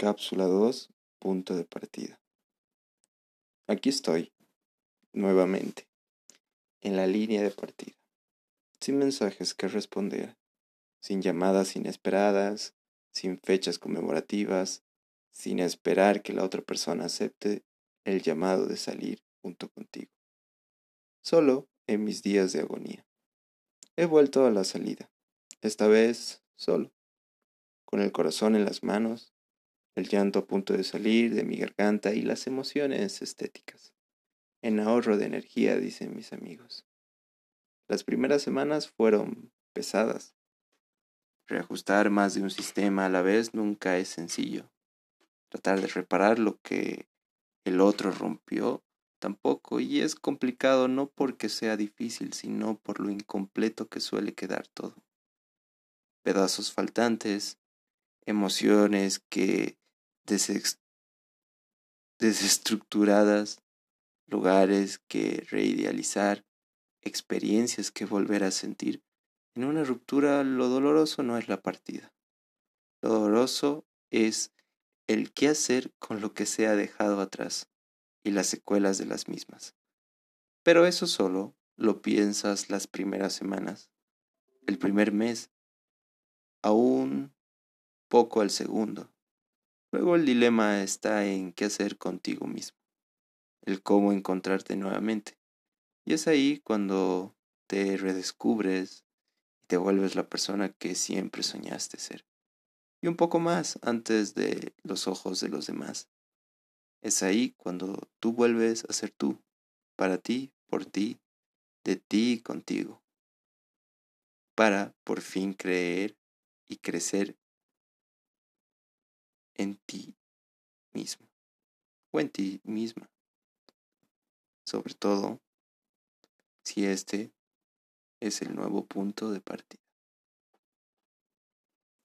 Cápsula 2, punto de partida. Aquí estoy, nuevamente, en la línea de partida, sin mensajes que responder, sin llamadas inesperadas, sin fechas conmemorativas, sin esperar que la otra persona acepte el llamado de salir junto contigo. Solo en mis días de agonía. He vuelto a la salida, esta vez solo, con el corazón en las manos el llanto a punto de salir de mi garganta y las emociones estéticas. En ahorro de energía, dicen mis amigos. Las primeras semanas fueron pesadas. Reajustar más de un sistema a la vez nunca es sencillo. Tratar de reparar lo que el otro rompió tampoco, y es complicado no porque sea difícil, sino por lo incompleto que suele quedar todo. Pedazos faltantes, emociones que desestructuradas, lugares que reidealizar, experiencias que volver a sentir. En una ruptura lo doloroso no es la partida. Lo doloroso es el qué hacer con lo que se ha dejado atrás y las secuelas de las mismas. Pero eso solo lo piensas las primeras semanas, el primer mes, aún poco al segundo. Luego el dilema está en qué hacer contigo mismo, el cómo encontrarte nuevamente. Y es ahí cuando te redescubres y te vuelves la persona que siempre soñaste ser. Y un poco más antes de los ojos de los demás. Es ahí cuando tú vuelves a ser tú, para ti, por ti, de ti y contigo, para por fin creer y crecer en ti mismo o en ti misma. Sobre todo si este es el nuevo punto de partida.